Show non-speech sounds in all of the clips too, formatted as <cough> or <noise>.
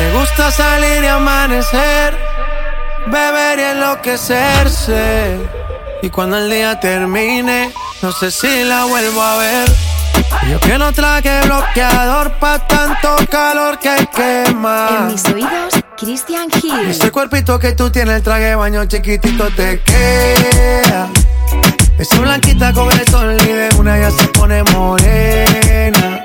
Me gusta salir y amanecer, beber y enloquecerse. Y cuando el día termine, no sé si la vuelvo a ver. Yo que no traje bloqueador pa' tanto calor que quema. En mis oídos, Christian Hill. Ese cuerpito que tú tienes, el traje baño chiquitito te queda. Esa blanquita con el sol y de una ya se pone morena.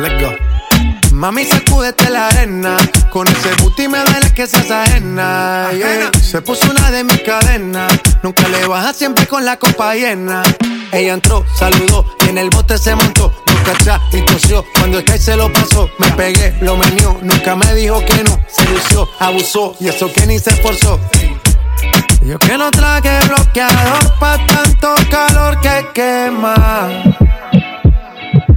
Let's go. Mami, sacúdete la arena. Con ese booty me duele que seas ajena. yeah. Se puso una de mis cadenas. Nunca le baja siempre con la copa llena. Ella entró, saludó y en el bote se montó. Nunca atrás y tosió. Cuando el que se lo pasó, me pegué, lo menió. Nunca me dijo que no. Se lució, abusó y eso que ni se esforzó. Yo que no traje bloqueador pa' tanto calor que quema.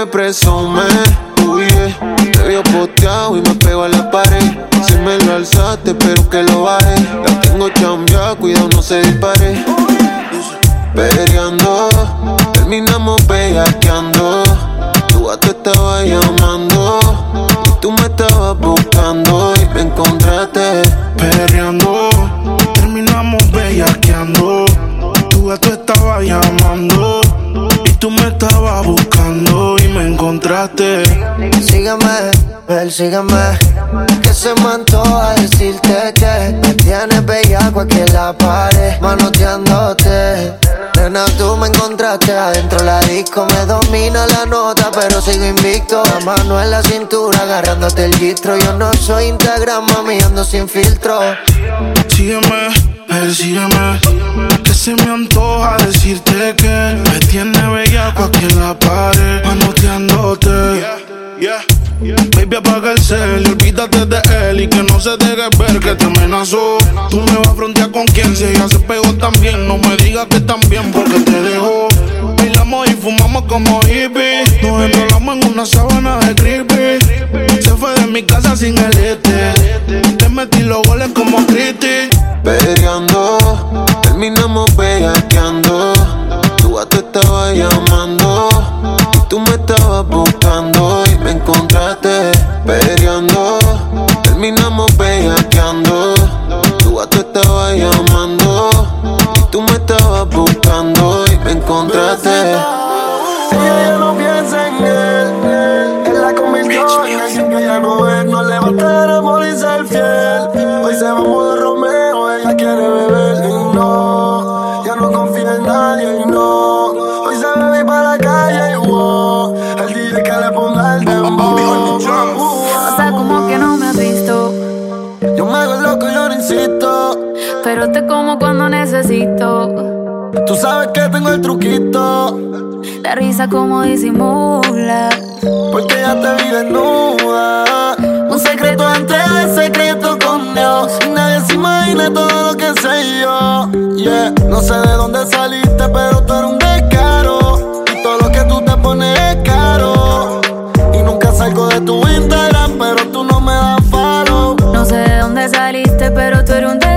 Me presume. Uy, yeah. Te veo posteado y me pego a la pared. Si me lo alzaste, pero que lo baje. La tengo chambeada, cuidado, no se dispare. Peleando, terminamos bellaqueando. Tú a te estabas llamando. Y tú me estabas buscando persígueme. Que se me antoja decirte que me tienes bellaco aquí en la pared, manoteándote. Nena, tú me encontraste adentro la disco. Me domina la nota, pero sigo invicto. La mano en la cintura, agarrándote el gistro. Yo no soy Instagram, mami, ando sin filtro. Sígueme, persígueme. Que se me antoja decirte que me tiene bellaco aquí en la pared, manoteándote. Baby, apaga el cel y olvídate de él y que no se deje ver que te amenazó. Tú me vas a frontear con quien si ella se pegó también. No me digas que también porque te dejó. Bailamos y fumamos como hippies. Nos enrolamos en una sábana de creepy. Se fue de mi casa sin el este. Te metí los goles como Cristi. Peleando, terminamos bellaqueando. Tu gato estaba llamando. Buscando y me encontraste. Sabes que tengo el truquito. La risa como disimula. Porque ya te vi desnuda. Un secreto entre secreto con Dios. Y nadie se imagina todo lo que sé yo. Yeah. No sé de dónde saliste, pero tú eres un descaro. Y todo lo que tú te pones es caro. Y nunca salgo de tu Instagram, pero tú no me das follow. No sé de dónde saliste, pero tú eres un descaro.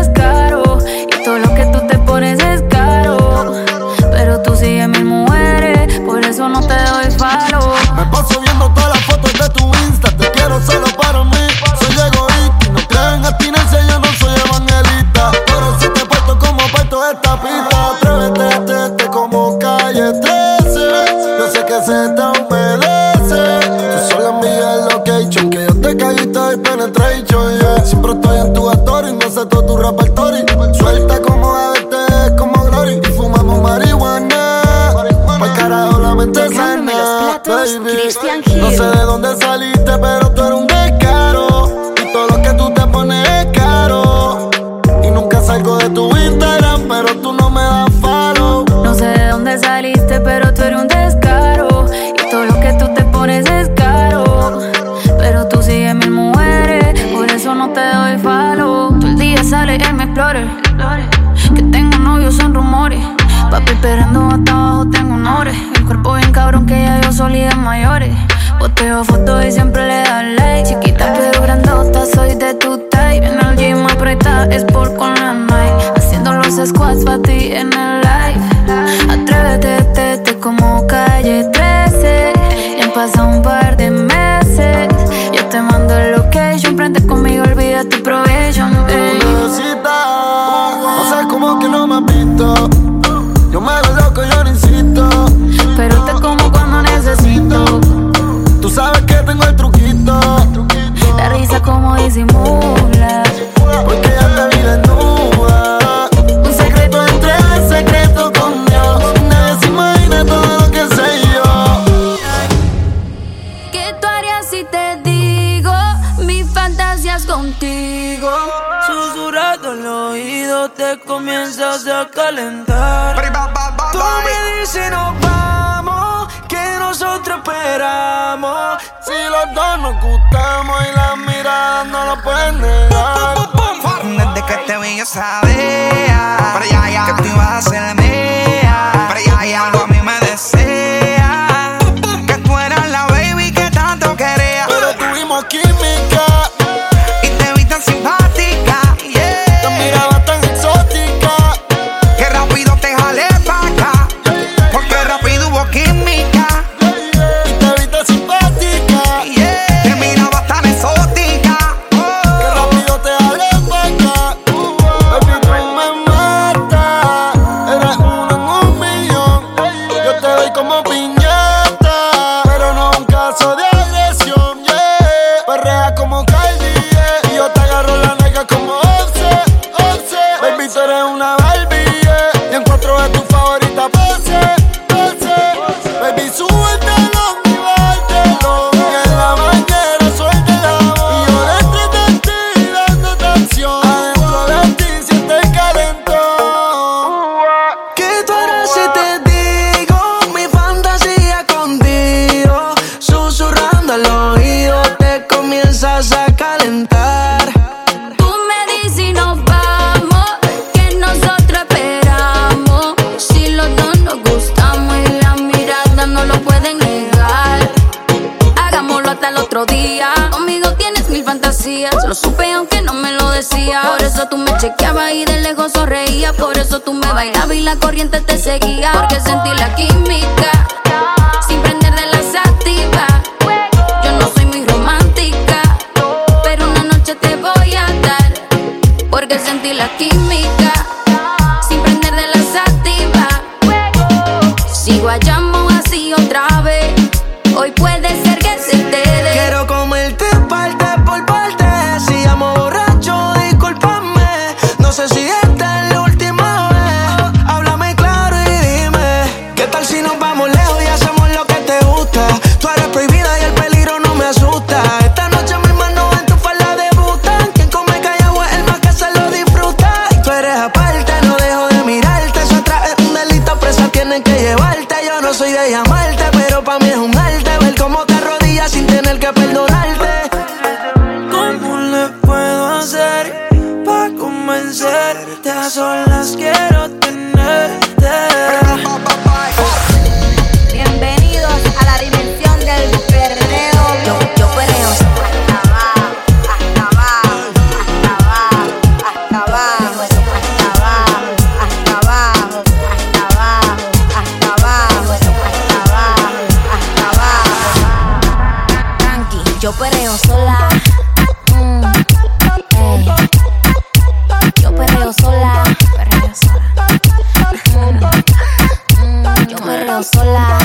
perreo sola.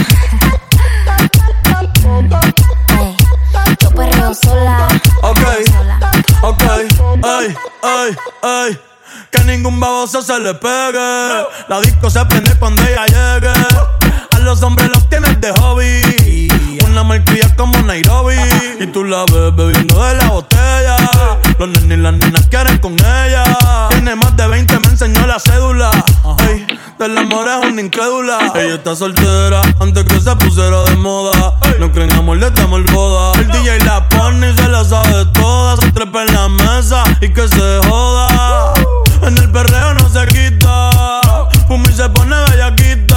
Yo pues perreo sola. Ok, ok, ay, ay, ay. Que ningún baboso se le pegue. La disco se prende cuando ella llegue. Los hombres los tienes de hobby. Una malcria como Nairobi. Y tú la ves bebiendo de la botella. Los nenes y las nenas quieren con ella. Tiene más de 20, me enseñó la cédula. Ey, del amor es una incrédula. Ella está soltera antes que se pusiera de moda. No creen amor, le damos el boda. El DJ la pone y se la sabe toda. Se trepa en la mesa y que se joda. En el perreo no se quita. Pumi se pone bellaquita.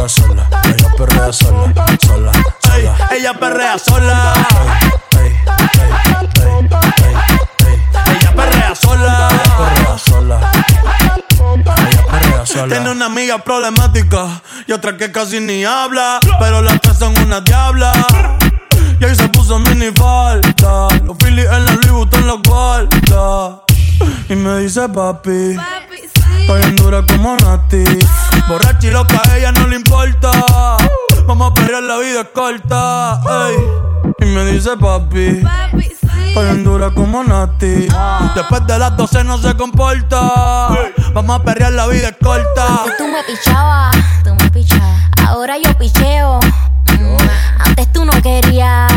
Perrea sola, ella perrea sola, sola, Ey, ella perrea sola. Ey, ey. Ella perrea sola. Perrea sola. Ella perrea sola. Tiene una amiga problemática y otra que casi ni habla. Pero las tres son una diabla. Y ahí se puso mini falta. Los Phillies en la Louis Vuitton los guarda. Y me dice papi. Estoy en dura como Nati. Borracha y loca, a ella no le importa. Vamos a pelear, la vida es corta. ey. Y me dice papi. Estoy en dura como Nati. Después de las 12 no se comporta. Vamos a perrear, la vida es corta. Antes tú me pichabas, tú me pichabas. Ahora yo picheo. Mm, Antes tú no querías.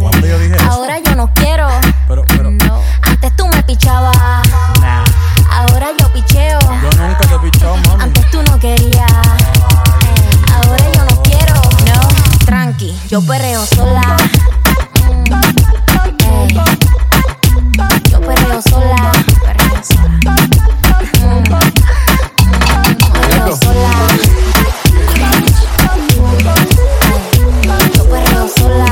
¿Cuándo yo dije eso? Ahora yo no quiero. Pero, pero, No. Antes tú me pichabas. Yo perreo sola. Mm. Yo perreo sola. Perreo sola. Mm, perreo sola. Yo perreo sola.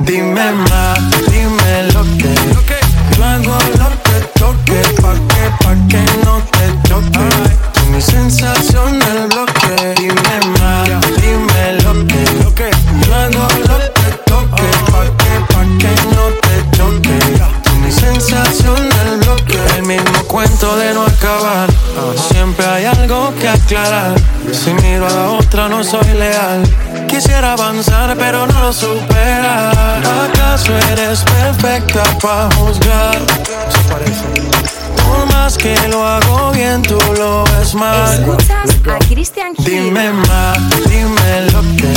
Dime más, dime lo que. Yo hago lo que toque, pa' que, pa' que no te choque. Tú mi sensación no soy leal. Quisiera avanzar pero no lo supera. ¿Acaso eres perfecta para juzgar? Por más que lo hago bien, tú lo ves mal. Escuchas a Cristian Gil. Dime más, dime lo que.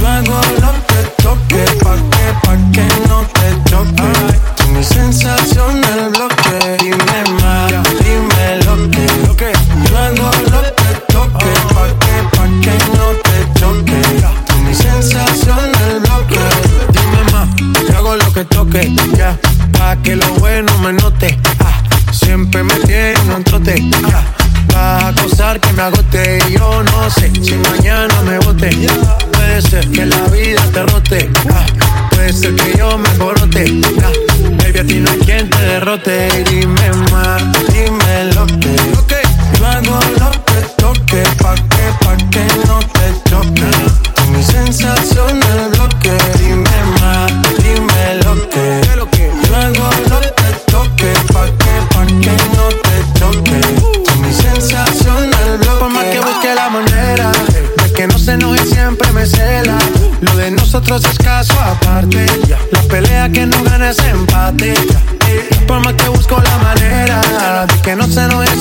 Yo hago lo que toque, pa' que, pa' que no te choque. Tú mi sensación el bloque. Dime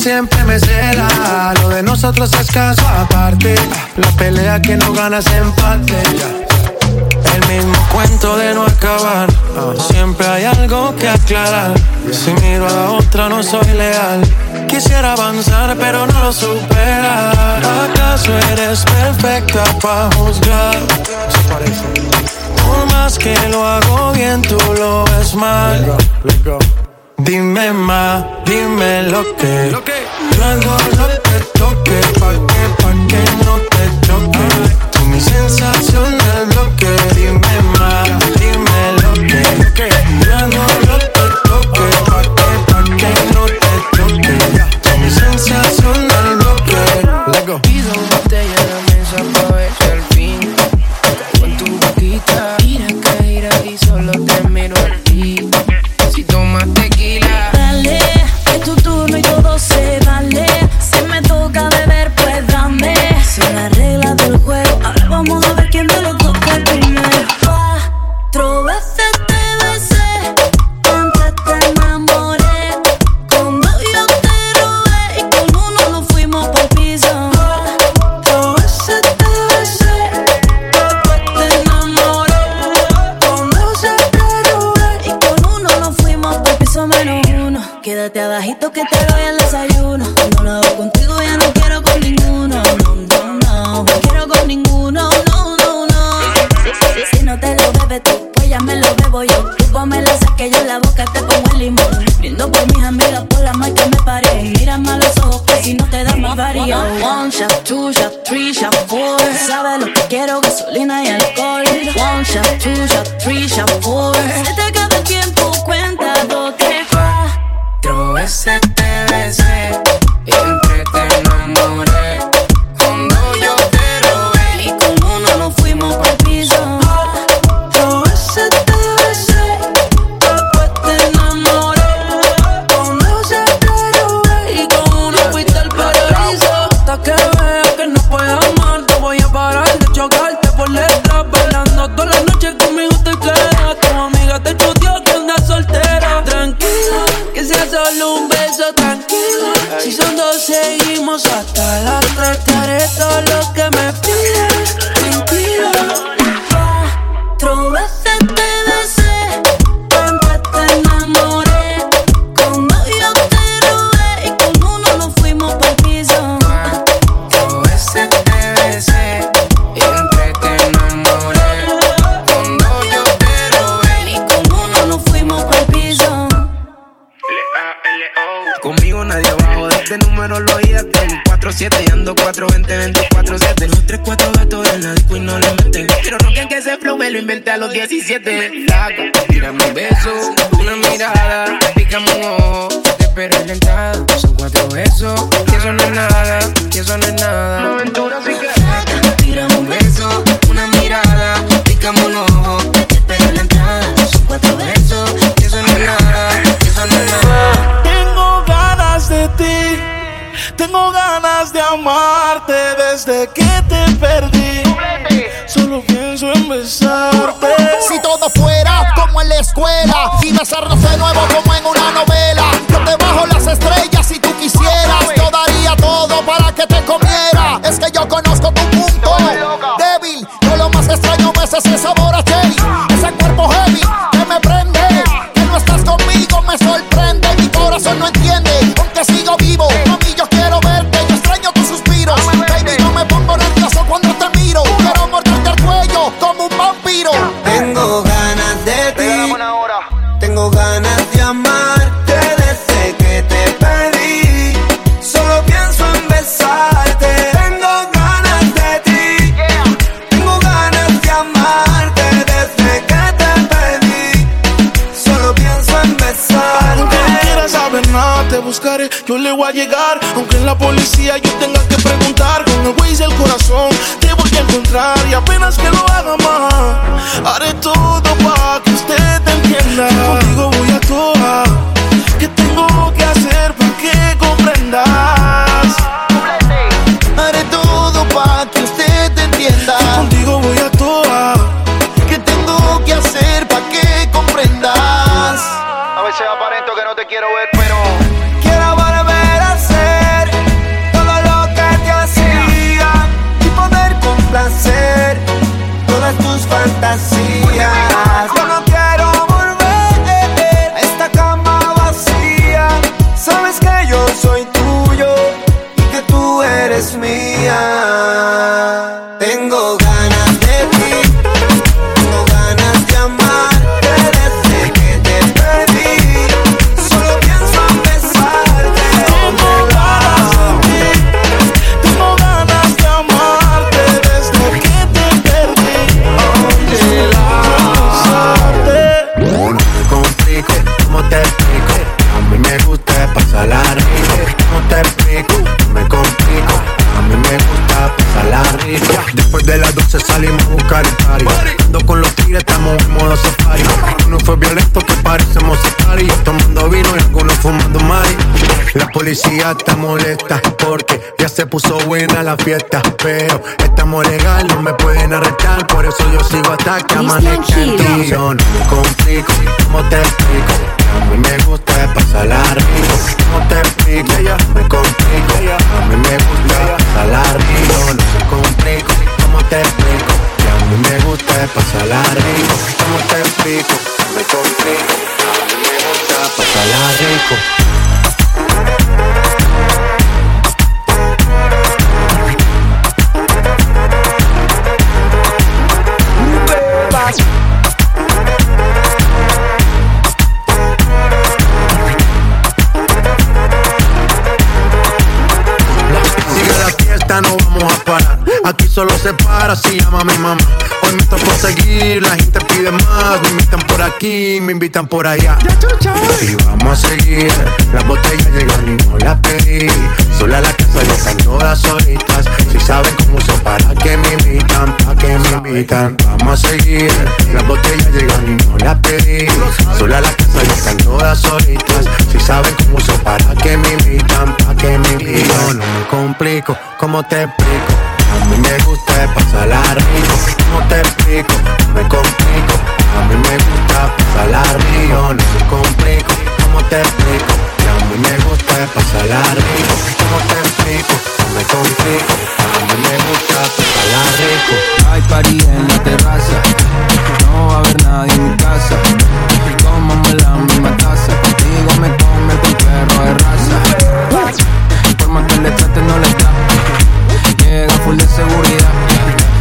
siempre me cela. Lo de nosotros es caso aparte. La pelea que no gana es empate. El mismo cuento de no acabar. Siempre hay algo que aclarar. Si miro a la otra no soy leal. Quisiera avanzar pero no lo supera. ¿Acaso eres perfecta para juzgar? Por más que lo hago bien, tú lo ves mal. Dime más, dime lo que. Lo que toque, pa' que, pa' que no te choque. Tú mi sensación el bloque. Dime más, dime lo que. Hago lo que toque, pa' que, pa' que no te choque. Tú mi sensación el bloque. Pido botella en la mesa pa' ver al fin Con tu boquita Mira que gira y solo te miro desde que te perdí. Solo pienso en besarte. Si todo fuera como en la escuela y besarnos de nuevo como en una novela. Yo te bajo las estrellas si tú quisieras. Yo daría todo para que te comiera. Es que yo conozco tu punto débil. Yo lo más extraño me es ese sabor a Jay. La policía está molesta porque ya se puso buena la fiesta. Pero estamos legal, no me pueden arrestar. Por eso yo sigo hasta que amanezca el tirón. Complico, ¿cómo te explico? A mí me gusta pasarla rico. ¿Cómo te explico? Yo me complico. A mí me gusta pasarla rico. No complico, ¿cómo te explico? Que a mí me gusta pasarla rico. ¿Cómo te explico? Me complico. A mí me gusta pasarla rico. Solo se para si llama a mi mamá. Hoy me tocó seguir, la gente pide más. Me invitan por aquí, me invitan por allá. Y vamos a seguir. Las botellas llegan y no las pedí. Sola la casa ya están todas solitas. Si saben cómo uso para que me invitan, para que me invitan. Vamos a seguir. Las botellas llegan y no las pedí. Sola la casa ya están todas solitas. Si saben cómo uso para que me invitan, para que me invitan. No me complico, ¿cómo te explico? A mí me gusta pasarla rico. ¿Cómo te explico? No me complico. A mí me gusta pasarla rico. No me complico. ¿Cómo te explico? Que a mí me gusta pasarla rico. ¿Cómo te explico? No me complico. A mí me gusta pasarla rico. Hay party en la terraza, no va a haber nadie en mi casa. Tomamos la misma taza, contigo me come el perro de raza. Por más que le trate, no le seguridad,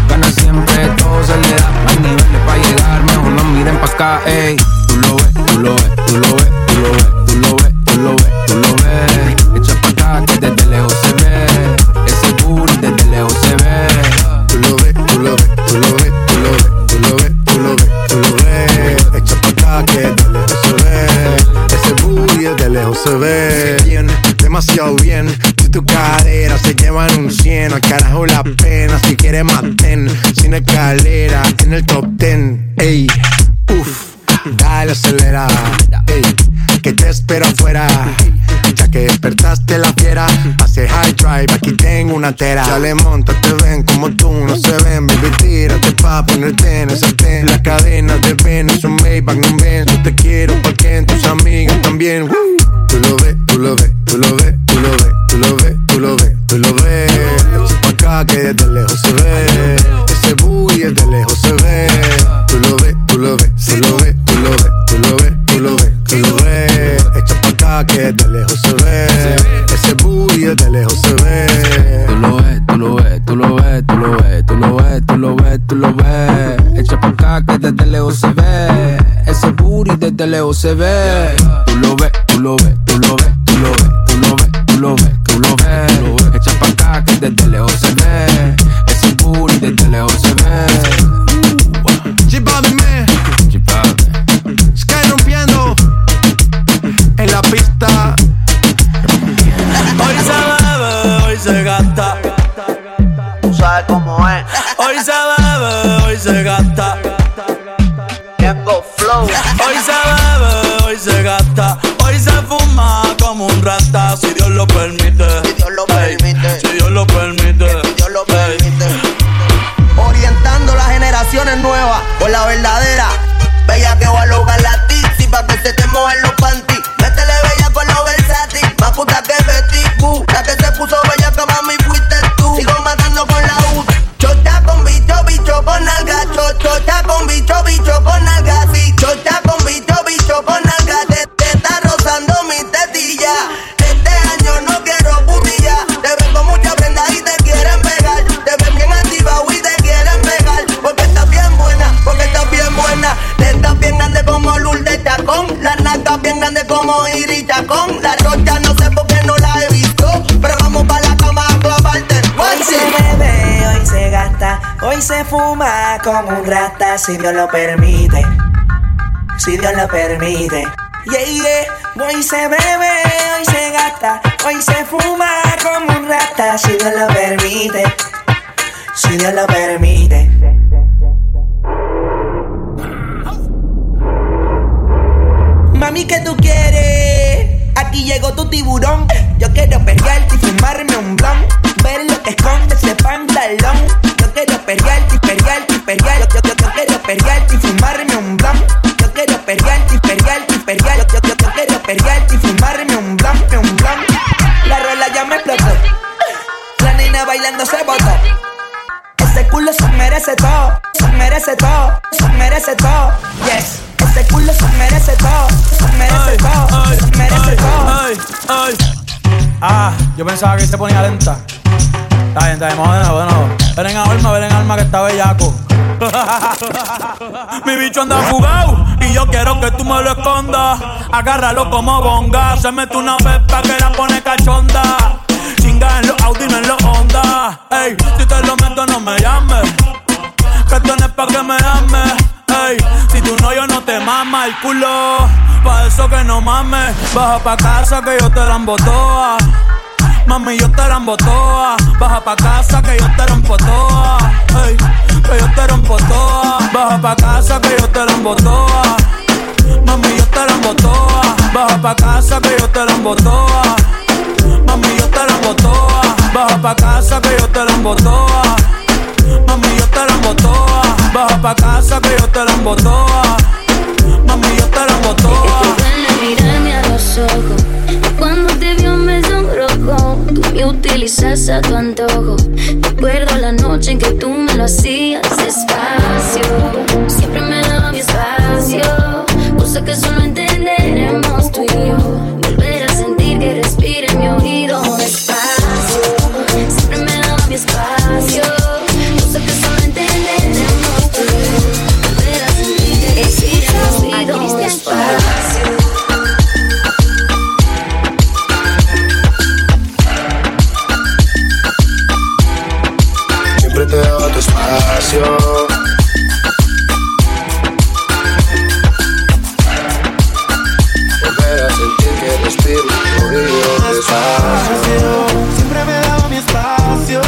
gana siempre, todo se le da. Hay niveles para llegar, mejor no miren pa' acá, ey. Tú lo ves, tú lo ves, tú lo ves, tú lo ves, tú lo ves, tú lo ves, tú lo ves. Echa pa' acá que desde lejos se ve, ese booty desde lejos se ve. Tú lo ves, tú lo ves, tú lo ves, tú lo ves, tú lo ves, tú lo ves, tú. Echa pa' acá que de lejos se ve. Ese booty de lejos se ve. Demasiado bien. Si tu cadera se llevan un 100, al carajo la pena. Si quieres maten, sin escalera, en el top 10. Ey, uff, dale acelera. Ey, que te espero afuera. Ya que despertaste la fiera, pase high drive, aquí tengo una tera. Dale, monta, te ven como tú, no se ven, baby, tírate pa' ponerte en ese ten. Las cadenas de Venus, un Maybach, no ven, yo te quiero porque en tus amigas también. Tú lo ves, tú lo ves, tú lo ves, tú lo ves, tú lo ves, tú lo ves, tú lo ves. Echa pa' acá que desde lejos se ve. Ese booty desde lejos se ve. Tú lo ves, tú lo ves, tú lo ves, tú lo ves, tú lo ves, tú lo ves, tú lo ves. Echa pa' acá que desde lejos se ve. Ese booty desde lejos se ve. Tú lo ves, tú lo ves, tú lo ves, tú lo ves, tú lo ves, tú lo ves, tú lo ves. Echa pa' acá que desde lejos se ve. Booty desde lejos se ve. Tú lo ves, tú lo ves, tú lo ves, tú lo ves, tú lo ves, tú lo ves, tú lo ves. Echa pa' acá que desde lejos se ve. Ese booty desde lejos se ve. Chipame, Sky rompiendo en la pista. Hoy se bebe, hoy se gasta. Tú sabes cómo es. Hoy se bebe, hoy se gasta. Hoy se bebe, hoy se gasta. Hoy se fuma como un rata, si Dios lo permite. Si Dios lo permite. Si Dios lo permite. Si Dios lo permite. Orientando las generaciones nuevas por la verdadera. Como un rata, si Dios lo permite. Si Dios lo permite. Yeah, yeah. Hoy se bebe, hoy se gasta, hoy se fuma como un rata, si Dios lo permite. Si Dios lo permite. Mami, ¿qué tú quieres? Aquí llegó tu tiburón. Yo quiero perrearte y fumarme un blon. Ver lo que esconde ese pantalón. Yo quiero perrearte perrearte perrearte. Yo, yo, yo quiero perrearte y fumarme un blon. Yo quiero perrearte perrearte perrearte. Yo, yo, yo quiero perrearte y fumarme un blon, un blon. La rola ya me explotó. La nena bailando se botó. Ese culo se merece todo, se merece todo, se merece todo. Yes, ese culo se merece todo, se merece todo, se Yo pensaba que se ponía lenta. Está bien, está bien, bueno, bueno. Ven en alma, ven en alma que está bellaco. <laughs> Mi bicho anda fugado y yo quiero que tú me lo escondas. Agárralo como bonga. Se mete una pepa que la pone cachonda. Chinga en los Audi, no en los Honda. Ey, si te lo meto, no me llames. Que esto no es pa' que me ames. Si tú no, yo no te mama el culo. Pa' eso que no mames. Baja pa' casa que yo te la toa. Mami, yo te la toa. Baja pa' casa que yo te rompo toa. Ey, que yo te rompo toa. Baja pa' casa que yo te la toa. Mami, yo te la toa. Baja pa' casa que yo te la toa. Mami, yo te la toa. Baja pa' casa que yo te la toa. Mami, yo te la toa. Baja pa' casa que yo te la toa. Mami, yo te la toa. Mírame a los ojos. Cuando te vio me sonrojó. Tú me utilizas a tu antojo. Recuerdo la noche en que tú me lo hacías despacio. Siempre me daba mi espacio. Cosa que solo entenderemos tú y yo. Daba tu espacio. Volver a sentir que respiro oído despacio. Siempre me daba mi espacio.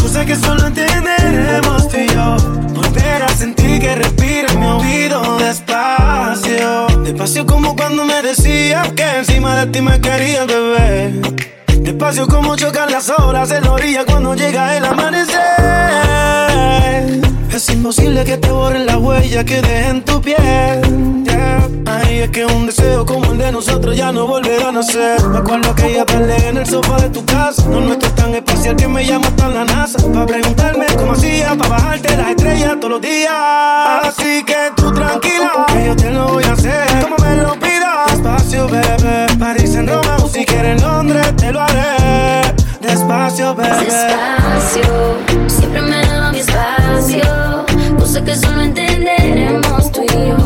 Cosa que solo entenderemos tú y yo. Volver a sentir que respira en mi oído despacio. Despacio como cuando me decías que encima de ti me querías beber. Despacio como chocan las olas en la orilla cuando llega el amanecer. Es imposible que te borren la huella que deje en tu piel. Yeah. Ay, es que un deseo como el de nosotros ya no volverá a nacer. Me acuerdo aquella tarde en el sofá de tu casa. No nuestro es tan especial que me llama hasta la NASA. Para preguntarme cómo hacía, para bajarte las estrellas todos los días. Así que tú tranquila, que yo te lo voy a hacer. Como me lo pidas. Despacio, bebé. París en Roma o si quieres en Londres, te lo haré. Despacio, bebé. Despacio, siempre me daba mi espacio. Cosa que solo entenderemos tú y yo.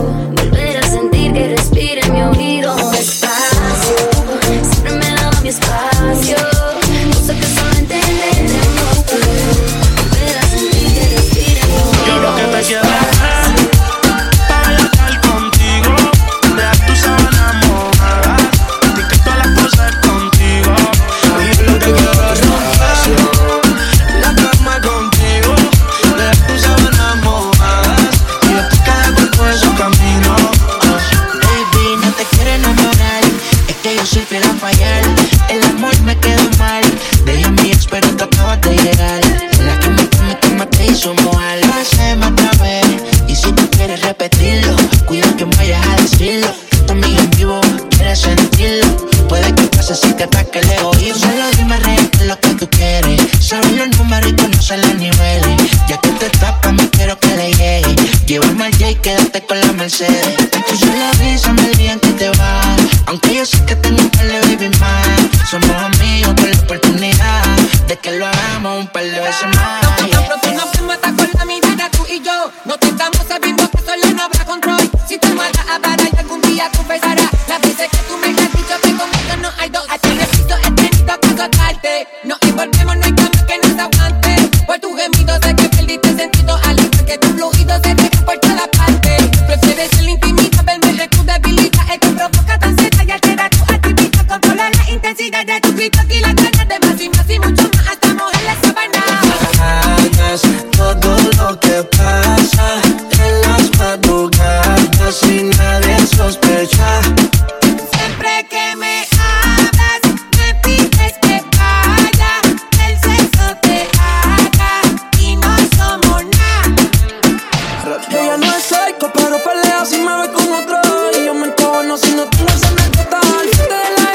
psycho, pero pelea si me ve con otro. Y yo me encojono si no tienes en el total.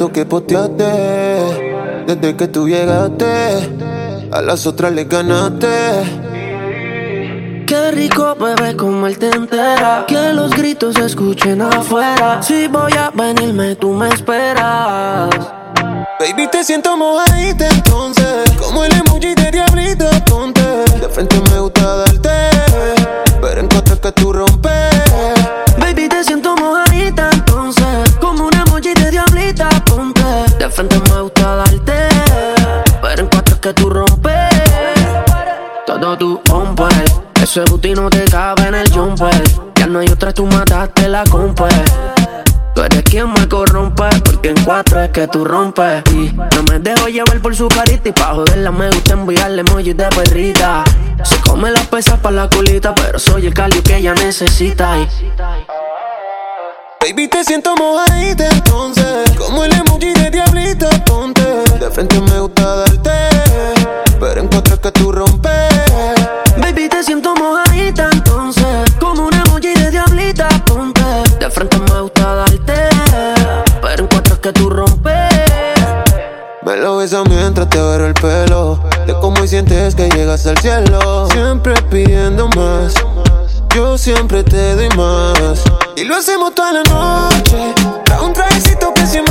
Foto que posteaste. Desde que tú llegaste, a las otras les ganaste. Qué rico bebé como él te entera Que los gritos se escuchen afuera Si voy a venirme tú me esperas Baby, te siento mojadita entonces. Como el emoji de diablito, ponte. De frente tu romper Ese booty no te cabe en el jumper. Ya no hay otra, tú mataste la compa. Tú eres quien me corrompe Porque en cuatro es que tú rompes. Y no me dejo llevar por su carita Y pa' joderla me gusta enviarle emojis de perrita. Se come las pesas pa' la culita Pero soy el calio que ella necesita. Baby, te siento mojadita entonces. Como el emoji de diablito, ponte. De frente me gusta darte, pero en cuatro es que tú rompes. Baby, te siento mojadita entonces Como una emoji de diablita, ponte De frente me gusta darte Pero en cuatro es que tú rompes Me lo besas mientras te agarro el pelo. De cómo y sientes que llegas al cielo. Siempre pidiendo más. Yo siempre te doy más. Y lo hacemos toda la noche. Da un trajecito que se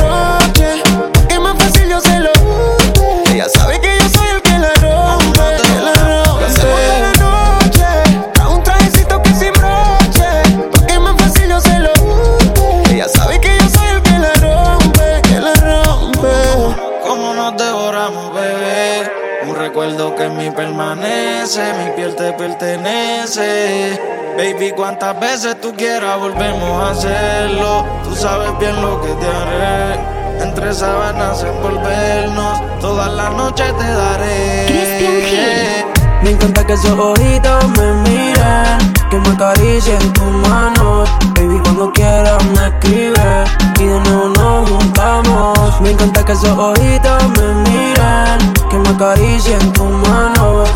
pertenece. Baby, cuántas veces tú quieras volvemos a hacerlo. Tú sabes bien lo que te haré. Entre sábanas envolvernos, toda la noche te daré. Me encanta que esos ojitos me miren Que me acaricien tus manos Baby, cuando quieras me escribes Y de nuevo nos juntamos Me encanta que esos ojitos me miren Que me acaricien tus manos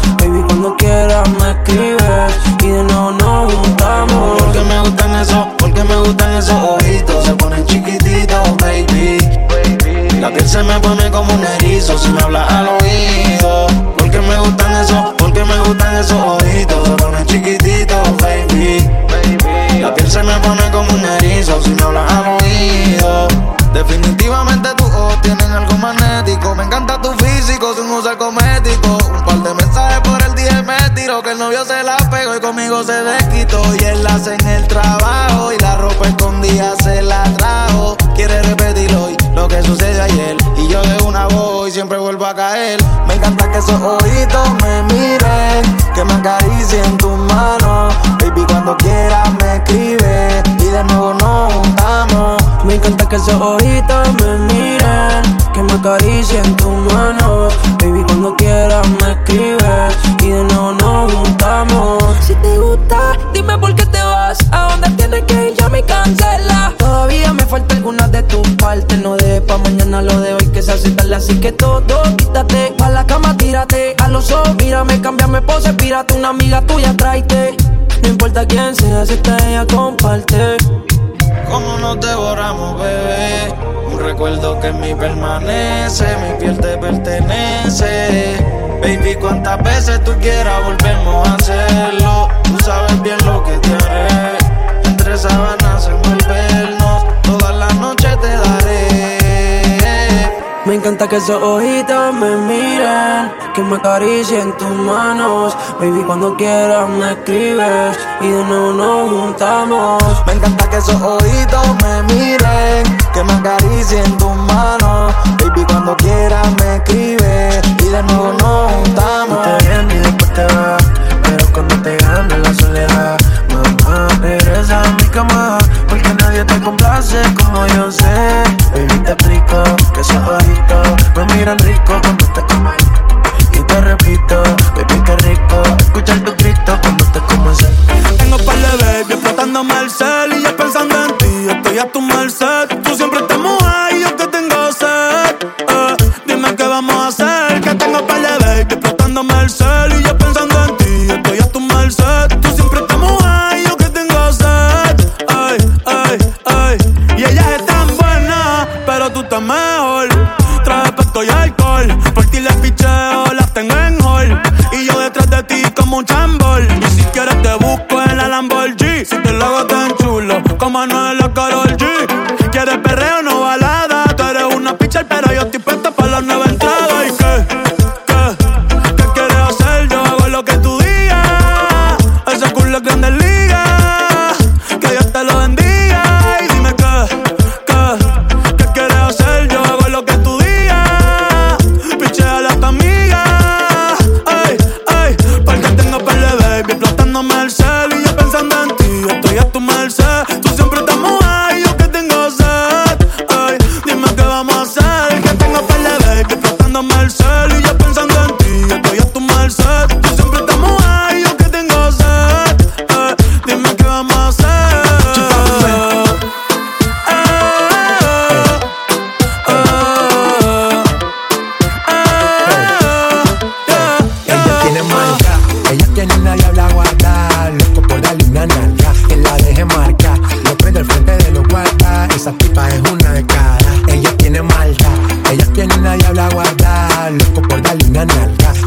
cuando quieras me escribes Y de nuevo nos juntamos Porque me gustan esos, porque me gustan esos ojitos. Se ponen chiquititos, baby. La piel se me pone como un erizo si me hablas al oído. Porque me gustan esos, porque me gustan esos ojitos. Se ponen chiquititos, baby. La piel se me pone como un erizo si me hablas al oído. Definitivamente tus ojos tienen algo magnético. Me encanta tu físico sin usar cosmético. Un par de mensajes por el día me tiro que el novio se la pegó y conmigo se desquitó. Y él hace en el trabajo y la ropa escondida se la trajo. Quiere repetir hoy lo que sucedió ayer. Y yo de una voz y siempre vuelvo a caer. Me encanta que esos ojitos me miren, que me acaricien tus manos. Baby, cuando quieras me escribe y de nuevo nos juntamos. Me encanta que esos ojitos me miren Que me acaricien tus manos Baby, cuando quieras me escribes Y de nuevo nos juntamos. Si te gusta, dime por qué te vas A dónde tienes que ir, ya me cancela. Todavía me falta algunas de tus partes No dejes pa' mañana lo de hoy que se hace tarde Así que todo, quítate Pa' la cama, tírate. A los ojos, mírame, cámbiame pose Pírate una amiga tuya, tráete. No importa quién sea, si está ella, comparte. Cómo nos devoramos, bebé. Recuerdo que en mí permanece, mi piel te pertenece. Baby, cuántas veces tú quieras volvemos a hacerlo. Tú sabes bien lo que te haré. Entre sábanas envolvernos, encanta que esos ojitos me miren, que me acaricien tus manos. Baby, cuando quieras me escribes y de nuevo nos juntamos. Me encanta que esos ojitos me miren, que me acaricien tus manos. Baby, de nuevo nos juntamos. Te vienes y después te vas, pero cuando te gana la soledad, mamá, regresa a mi cama, te complace como yo sé. Baby, te explico que esos ojitos me miran rico cuando te como. Y te repito, baby, qué rico escuchar tu grito cuando te como Tengo par de baby explotándome el cel y yo pensando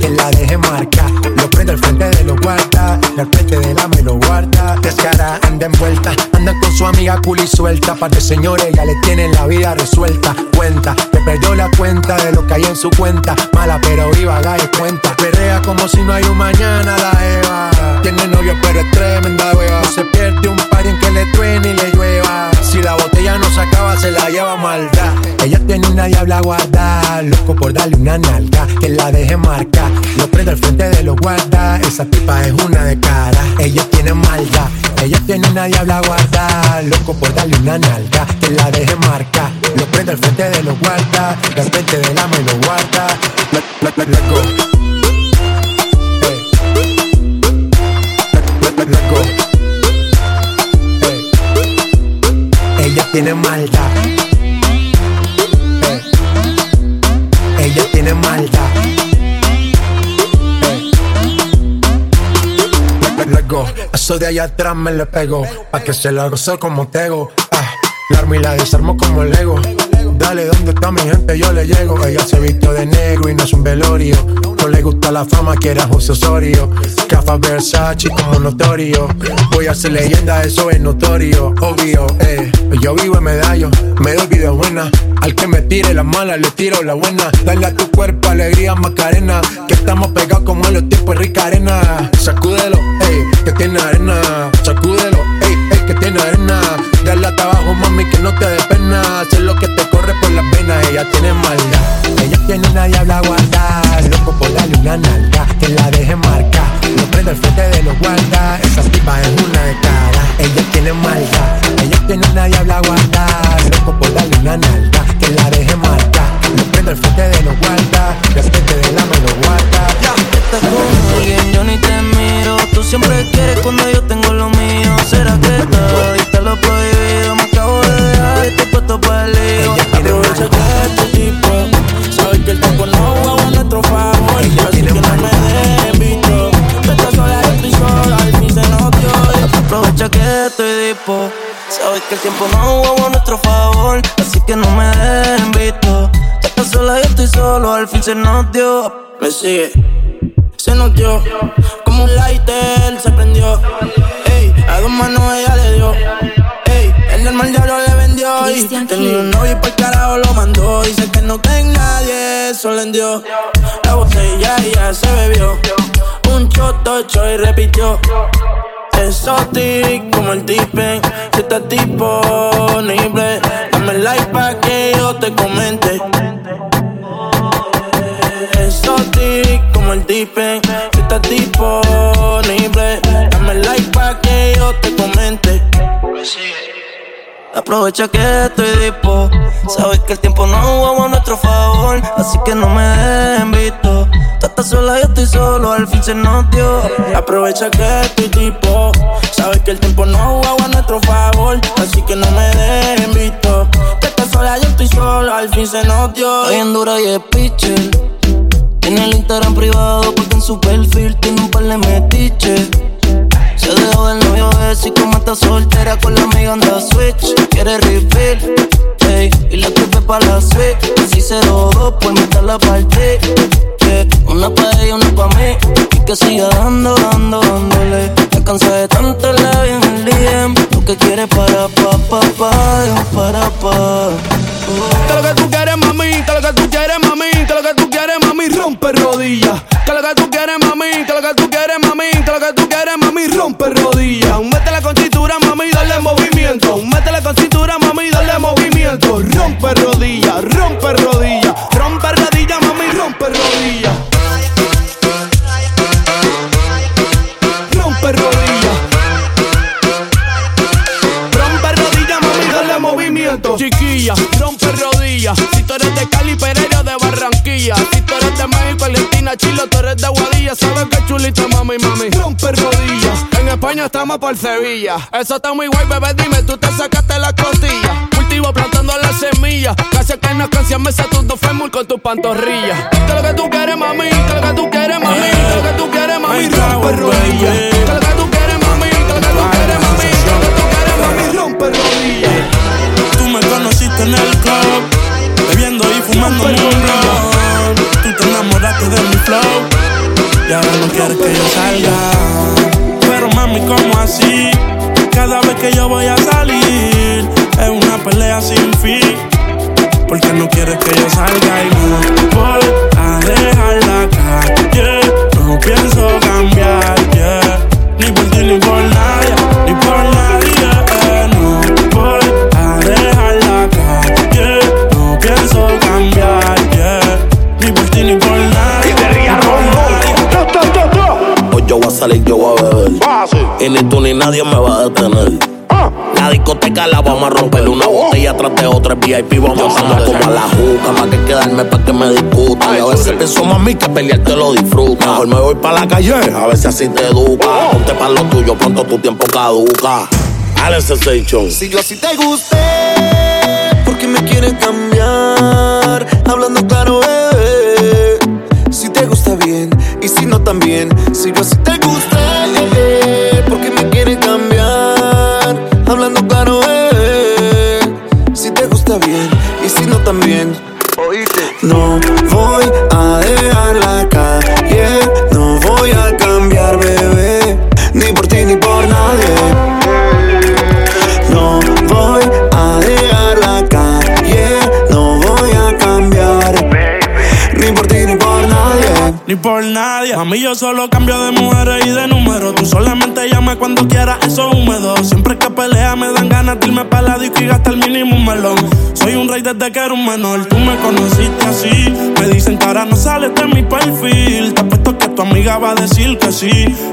que la deje marca, lo prende al frente de los guarda, al frente de la me lo guarda, descara, anda envuelta, anda con su amiga cool y suelta, par de señores ya le tienen la vida resuelta, cuenta, te perdió la cuenta de lo que hay en su cuenta, mala pero viva, haga de cuenta, perrea como si no hay un mañana la Eva, tiene novio pero es tremenda hueva, se pierde un par en que le truene y le llueva, si la botella no se acaba se la lleva maldad, ella tiene una diabla guarda, loco por darle una nalga, que la deje marca, lo prende al frente de los guarda, esa tipa es una de cara, ella tiene maldad, ella tiene una diabla guarda, loco por darle una nalga, que la deje marca, lo prende al frente de los guarda, al frente de la me lo guarda, let, Ella tiene maldad. Ella tiene maldad. Hey. Let, let go. Eso de allá atrás me le pego. Pa' que se la gozo como tego. Ah, la armo y la desarmo como Lego. Dale, ¿dónde está mi gente? Yo le llego. Ella se vistió de negro y no es un velorio. No le gusta la fama, quiere a José Osorio. Cafa Versace como notorio. Voy a ser leyenda, eso es notorio. Obvio, eh. Yo vivo en medallo, me doy vida buena. Al que me tire la mala, le tiro la buena. Dale a tu cuerpo alegría, Macarena. Que estamos pegados como en los tiempos rica arena. Sacúdelo, ey, que tiene arena. Sacúdelo, ey, ey, que tiene arena. Dale hasta abajo, mami, que no te dé pena. Hacer lo que te corre por las venas, ella tiene maldad. Ella tiene una diabla guarda, loco por darle una nalga, que la deje marca. Lo prende al frente de los guarda, esa tipa es una de cara. Ella tiene maldad, ella tiene una diabla guarda, loco por darle una nalga, la deje marca. Lo prende al frente de los guarda, al frente de la me lo guarda. Estás con alguien, yo ni te miro. Tú siempre quieres cuando yo tengo lo mío. ¿Será que te diste lo prohibido? Me acabo de dejar y estoy puesto para el lío. Aprovecha que este tipo Sabes que el tiempo no juega a nuestro favor. Así que no me dejen visto. Estás sola, yo estoy solo. Al fin se nos dio. Me sigue se nos dio. Como un lighter se prendió. Ey, a dos manos ella le dio. Ey, el del mal diablo le vendió. Y tenía un novio y por carajo lo mandó. Dice que no tenga nadie, eso le dio. La botella ya se bebió. Un choto ocho y repitió. Exotic como el tipen. Si estás disponible, dame like pa' que yo te comente. Exotic sleeping. Si estás disponible, dame like pa' que yo te comente. Aprovecha que estoy dispo. Sabes que el tiempo no jugó a nuestro favor, así que no me dejen visto. Tú estás sola, yo estoy solo, al fin se nos dio. Aprovecha que estoy tipo. Sabes que el tiempo no jugó a nuestro favor, así que no me dejen visto. Estás sola, yo estoy solo, al fin se nos dio. Estoy en dura y es pitcher. Tiene el Instagram privado porque en su perfil tiene un par de metiches. Se dejó del novio ese y como está soltera con la amiga anda switch. Quiere refill, y la trepe pa' la suite. Así 02 por meter la parte. Yeah. Una pa' ella, una pa' mí. Y que siga dando, dando, dándole. Me cansé de tanto la en el DM. Lo que quiere para pa, pa, pa, para pa. Que lo que tú quieres, mami, que lo que tú quieres, mami, que lo que tú quieres, mami, rompe rodillas. Que lo que tú quieres, mami, que lo que tú quieres, mami, que lo que tú quieres, mami, rompe rodillas. Métela con cintura, mami, dale movimiento. Métela con cintura, mami, dale movimiento. Rompe rodillas, rompe rodillas, rompe rodillas, mami, rompe rodillas. Rompe rodillas. Rompe rodillas, mami, dale movimiento. Chiquilla, rompe rodillas. Si tú eres de Cali, Pereira de Barranquilla. Si tú eres de México, Argentina, Chile, tú eres de Guadilla. Sabes que chulita, mami, mami. Rompe rodillas. En España estamos por Sevilla. Eso está muy guay, bebé, dime, tú te sacaste la costilla. Plantando la semilla. Casi que no canción me tu dos fémur con tus pantorrillas. Que lo que tú quieres, mami, que lo que tú quieres, mami, que lo que tú quieres, mami, rompe rodillas. Que lo que tú quieres, mami, que lo que tú quieres, mami, que lo que tú quieres, mami, rompe rodillas. Tú me conociste en el club, bebiendo y fumando un blunt. Tú te enamoraste de mi flow y ahora no quieres que yo salga. Pero mami, ¿cómo así? Cada vez que yo voy a salir es una pelea sin fin. Porque no quieres que yo salga y no voy a dejar la calle. No pienso cambiar, yeah. Ni por ti ni por nadie, ni por nadie. eh. No voy a dejar la calle. No pienso cambiar, yeah. Ni por ti ni por nadie. ni por nadie. Hoy yo voy a salir, yo voy a beber. Y ni tú ni nadie me va a detener. La discoteca la vamos a romper. Una botella tras de otra VIP vamos a hacerlo como a la juca más que quedarme pa' que me discutan y a veces pienso mami que pelear te lo disfruta mejor me voy pa' la calle a ver si así te educa. Ponte pa' lo tuyo pronto tu tiempo caduca. Alex Sensation Si yo así te gusté, ¿por qué me quieres cambiar? Hablando claro, bebé. Si te gusta bien y si no también. Si yo así nadie. Mami, yo solo cambio de mujeres y de número. Tú solamente llama cuando quieras, eso es húmedo. Siempre que pelea me dan ganas de irme para la disco y gastar mínimo un melón. Soy un rey desde que era un menor. Tú me conociste así. Me dicen que ahora no sales de mi perfil. Te apuesto que tu amiga va a decir que sí.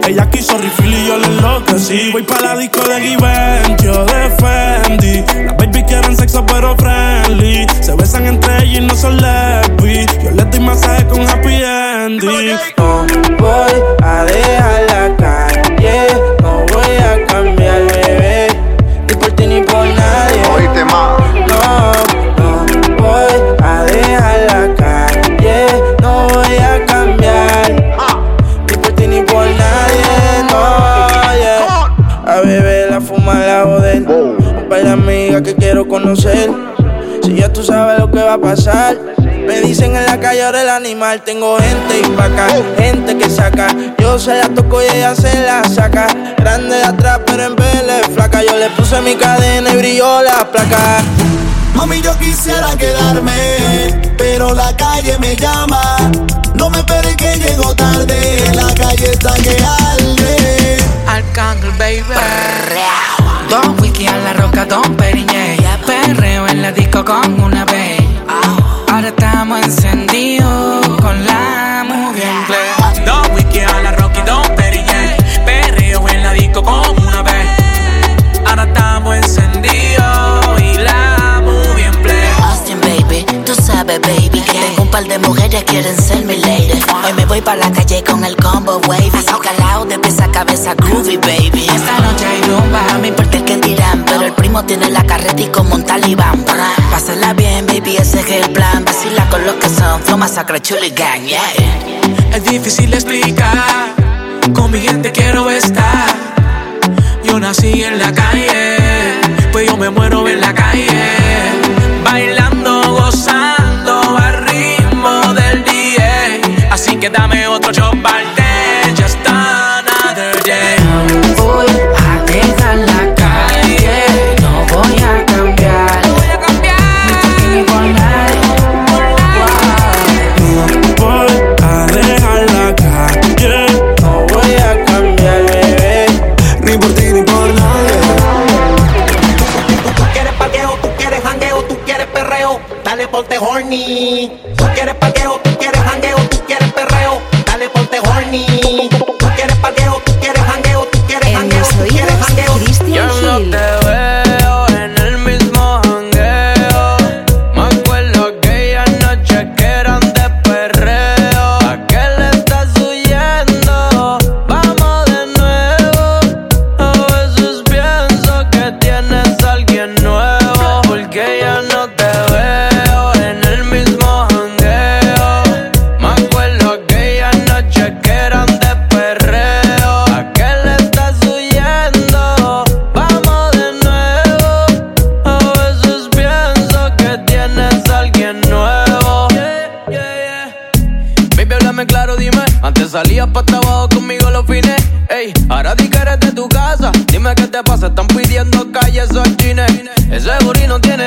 Ella quiso refill y yo le enloquecí. Voy para la disco de Givenchy o de Fendi. Las baby quieren sexo pero friendly. Se besan entre ellas y no son lesbi. Yo les doy masaje con happy ending. No voy a dejar la calle, no voy a cambiar, conocer. Si ya tú sabes lo que va a pasar. Me dicen en la calle ahora el animal. Tengo gente acá, gente que saca. Yo se la toco y ella se la saca. Grande de atrás, pero en vez flaca. Yo le puse mi cadena y brilló la placa. Mami, yo quisiera quedarme, pero la calle me llama. No me esperes que llego tarde, la calle está que arde. Arcángel, baby. Don whisky a la roca, Don la disco con una babe. Ahora estamos encendidos con la movie en play. Dos whisky a la Rocky, dos Perrier. Perreo en la disco con una babe. Ahora estamos encendidos y la movie en play. Austin, baby, tú sabes, baby, que tengo un par de mujeres quieren ser mi lady. Hoy me voy pa' la calle con el combo wave. Calao de pieza a cabeza, groovy, baby. Esta noche hay rumba, mi Primo tiene la carreta y como un talibán. Pásala bien, baby, ese es el plan. Vacila con los que son, flow, masacre, chuli gang, yeah. Es difícil explicar, con mi gente quiero estar. Yo nací en la calle me. no tiene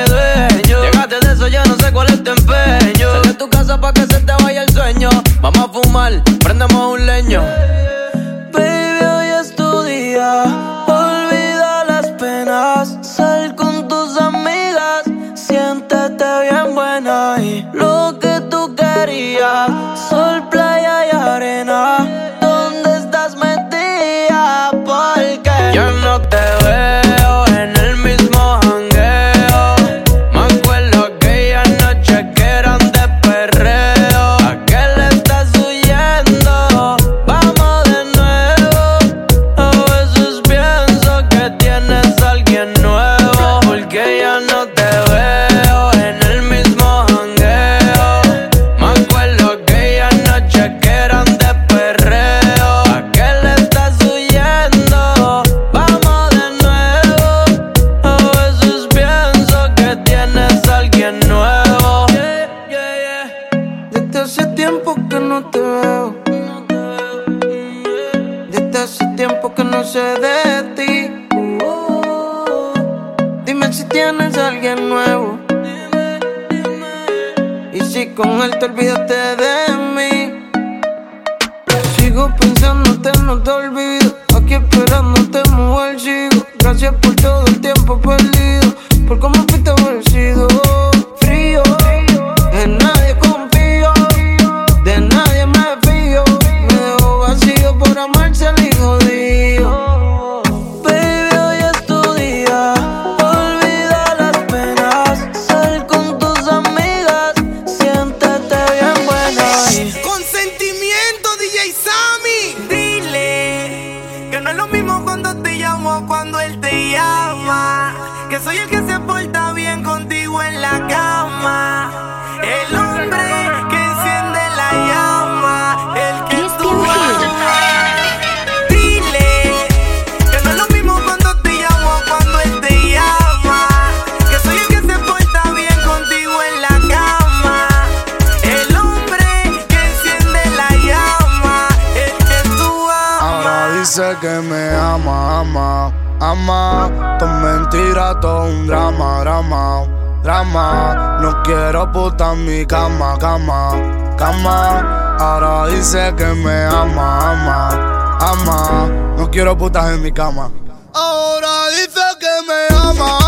Quiero puta en mi cama, cama, cama. Ahora dice que me ama, ama, ama. No quiero putas en mi cama. Ahora dice que me ama.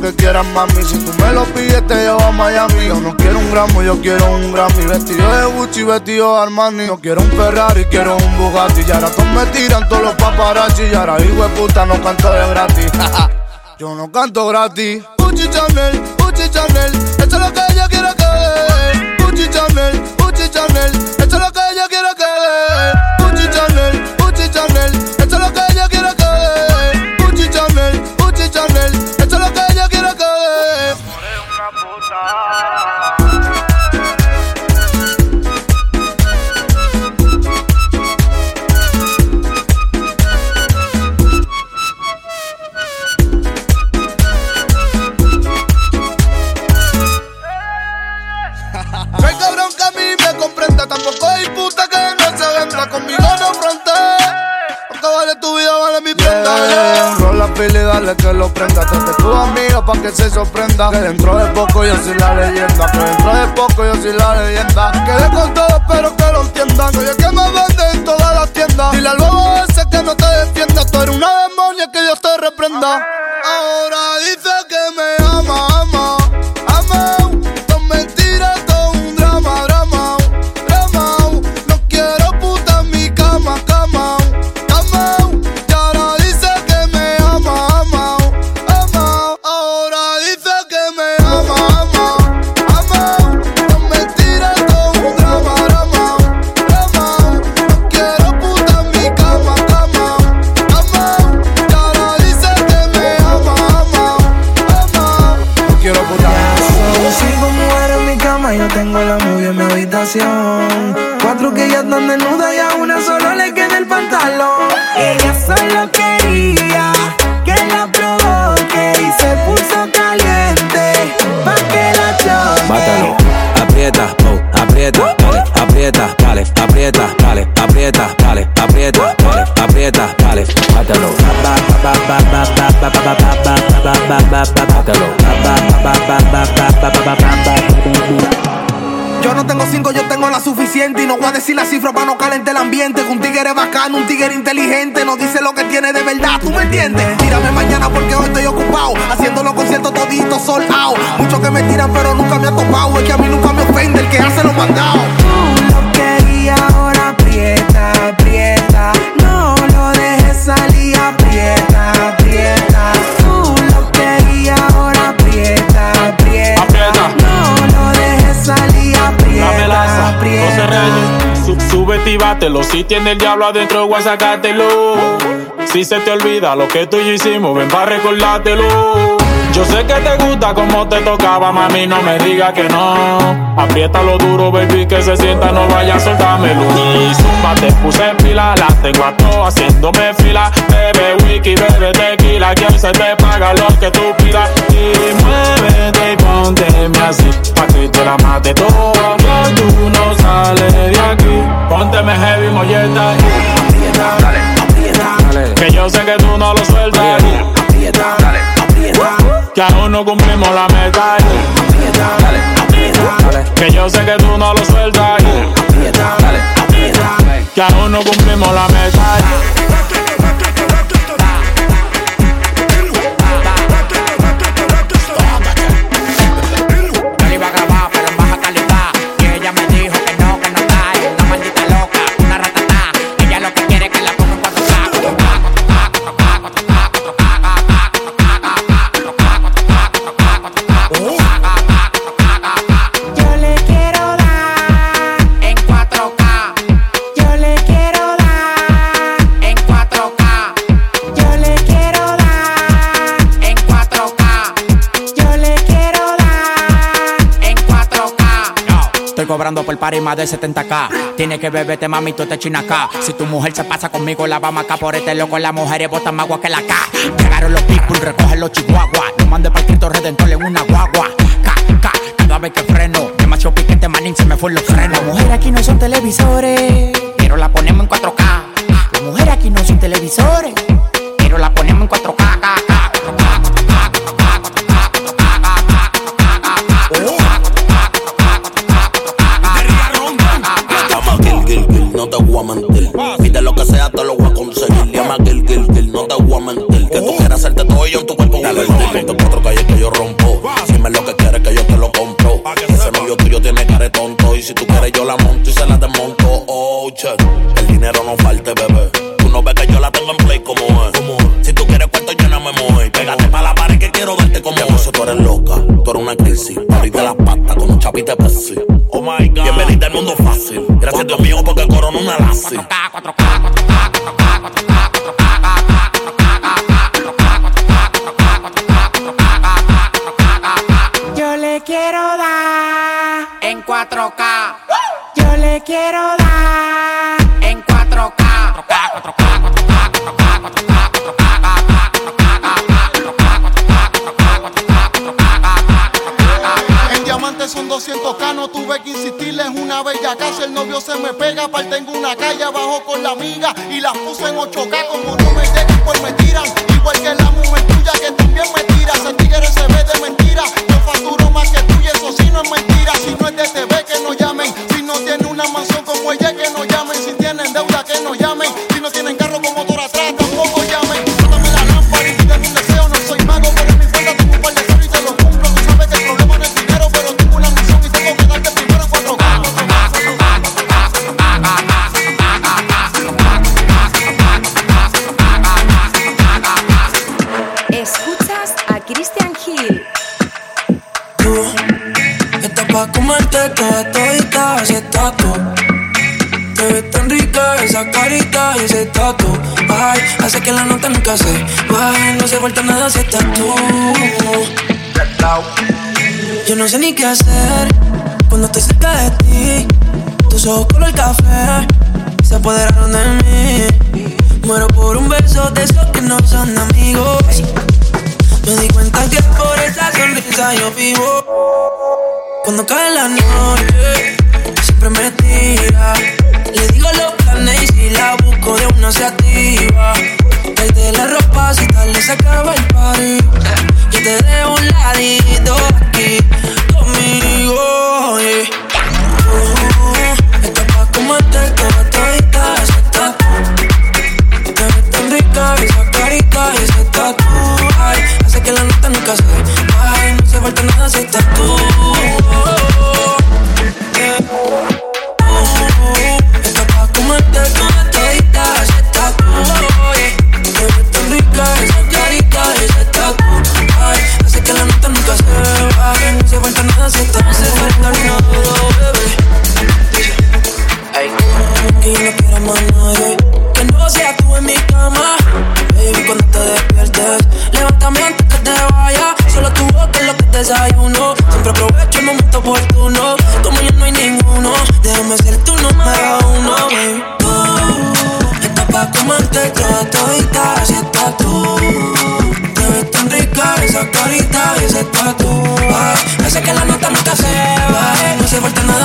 que quieras, mami. Si tú me lo pides, te llevo a Miami. Yo no quiero un gramo, yo quiero un Grammy. Vestido de Gucci, vestido de Armani. No quiero un Ferrari, quiero un Bugatti. Y ahora todos me tiran todos los paparazzi. Y ahora, hijo de puta, no canto de gratis. <laughs> yo no canto gratis. Gucci Chanel, Gucci Chanel. Eso es lo que yo quiero que que lo prenda. Trate tu amiga pa' que se sorprenda. Que dentro de poco yo soy la leyenda. Que dentro de poco yo soy la leyenda. Quedé con todo, espero que lo entiendan. Oye, que me vende en todas las tiendas. Dile al bobo ese que no te defienda. Tú eres una demonia que Dios te reprenda. Ahora dice que flow. Aprieta, dale, aprieta, dale, aprieta, dale, aprieta, dale, aprieta, dale, aprieta, dale, mátalo. Mátalo. Yo no tengo cinco, yo tengo la suficiente. Y no voy a decir la cifra para no calentar el ambiente. Que un tigre bacano, un tigre inteligente. No dice lo que tiene de verdad, ¿tú me entiendes? Tírame mañana porque hoy estoy ocupado. Haciendo los conciertos toditos sold out. Muchos que me tiran, pero nunca me ha topado. Es que a mí nunca me ofende el que hace los mandados. Tú lo querías, ahora aprieta, aprieta. No lo dejes salir, aprieta, aprieta. 12 reyes, sub, y bátelo. Si tiene el diablo adentro, voy a sacártelo. Si se te olvida lo que tú y yo hicimos, ven para recordártelo. Yo sé que te gusta como te tocaba, mami, no me digas que no. Aprieta lo duro, baby, que se sienta, no vaya, soltámelo. Y zumba, te puse pila, las tengo a todas haciéndome fila. Bebe wiki, bebe tequila, que se te paga lo que tú pidas. Y muévete, pónteme así, pa' que te la mate todo. Que tú no sales de aquí. Pónteme heavy, molleta. Aprieta, dale, aprieta. Que yo sé que tú no lo sueltas. Aprieta, dale, aprieta. Que aún no cumplimos la meta. Aprieta, dale, aprieta. Que yo sé que tú no lo sueltas. Aprieta, dale, aprieta. Que aún no cumplimos la meta. Estoy cobrando por party más de 70k. Tiene que beberte, mami, tú te china acá. Si tu mujer se pasa conmigo, la vamos acá por este loco. Las mujeres botan más agua que la K. Llegaron los people, recogen los chihuahuas. No mande para Cristo Redentor en una guagua. K, K, cada vez que freno. Demasiado piquete, manín, se me fue los frenos. Las mujeres aquí no son televisores, pero la ponemos en 4K. Las mujeres aquí no son televisores, sé ni qué hacer cuando estoy cerca de ti. Tus ojos color café se apoderaron de mí. Muero por un beso de esos que no son amigos. Me di cuenta que por esa sonrisa yo vivo. Cuando cae la noche, siempre me tira. Le digo los planes y si la busco de una se activa. Tráete la ropa si tal se acaba el party. Yo te dejo un ladito aquí conmigo. Yeah. Uh, esto pa' comerte toda todita ese tatu. Te ves tan rica esa carita y ese tatu. Ay, hace que la nota nunca se Ay, no se falta nada si estás tú.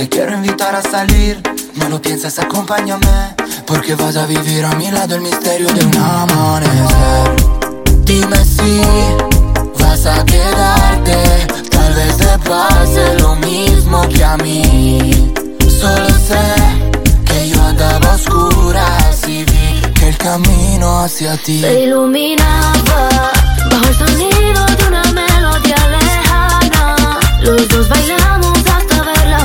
te quiero invitar a salir. No lo pienses, acompáñame, porque vas a vivir a mi lado el misterio de un amanecer. Dime si vas a quedarte, tal vez te pase lo mismo que a mí. Solo sé que yo andaba a oscuras y vi que el camino hacia ti. Se iluminaba bajo el sonido de una melodía lejana. Los dos bailamos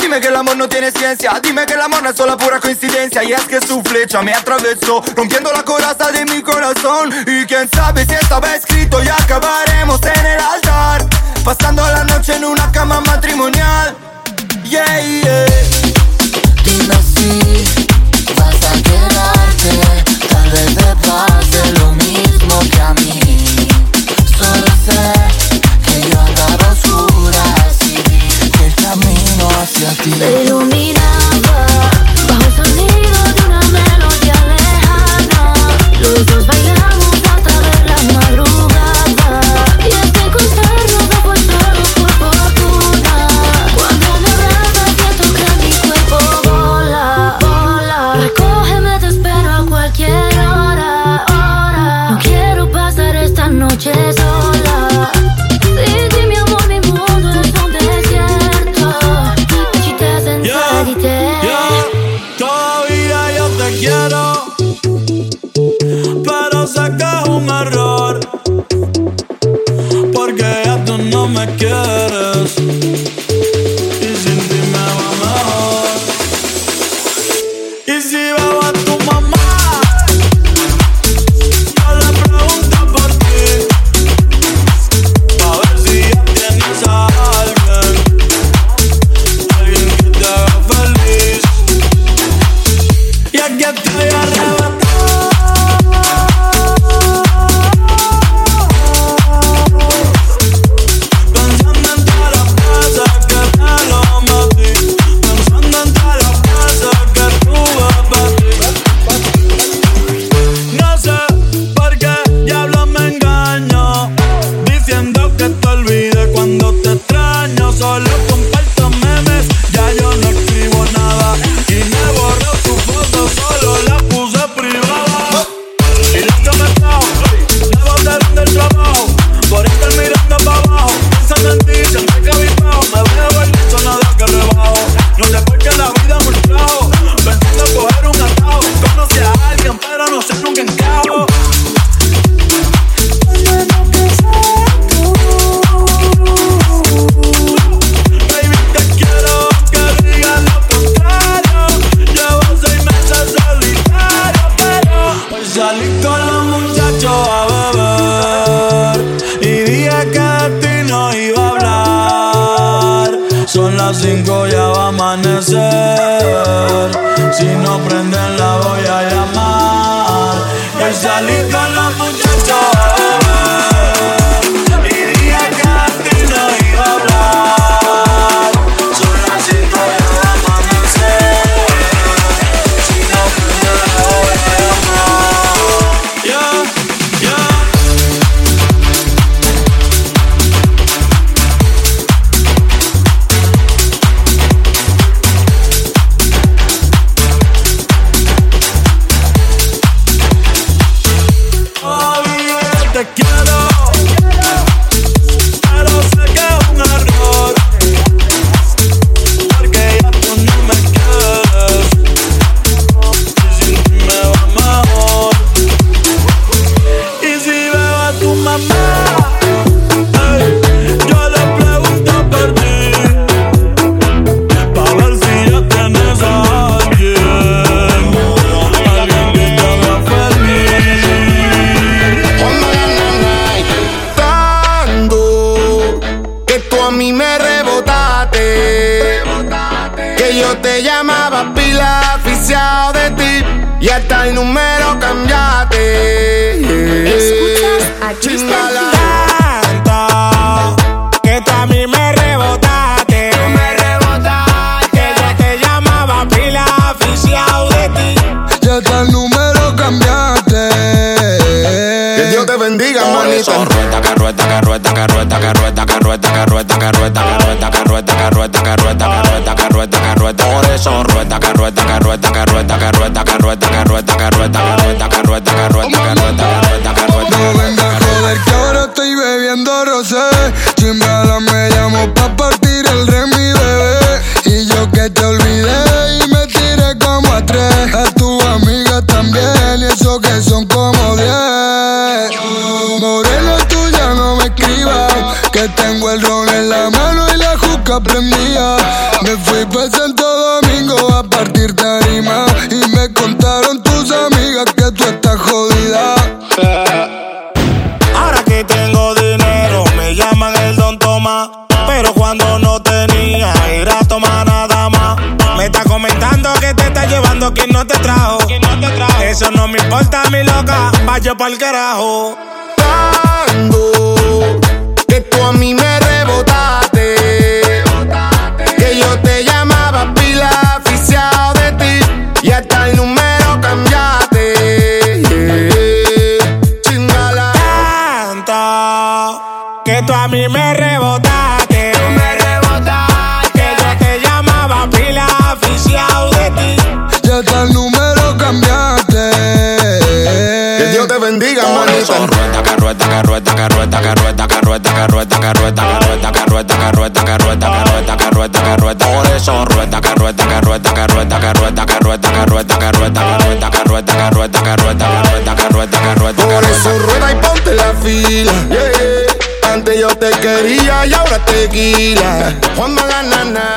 Dime que el amor no tiene ciencia, dime que el amor no es solo pura coincidencia Y es que su flecha me atravesó, rompiendo la coraza de mi corazón Y quién sabe si estaba escrito y acabaremos en el altar Pasando la noche en una cama matrimonial Yeah, yeah Dime si vas a quedarte, tal vez te pase lo mismo que a mí. carrueta, ti. Iluminaba bajo el sonido de una melodía lejana. Los dos bailaban. Yeah. importa mi loca, vaya pa'l carajo. Tango, que tú a mí me One Cuando la.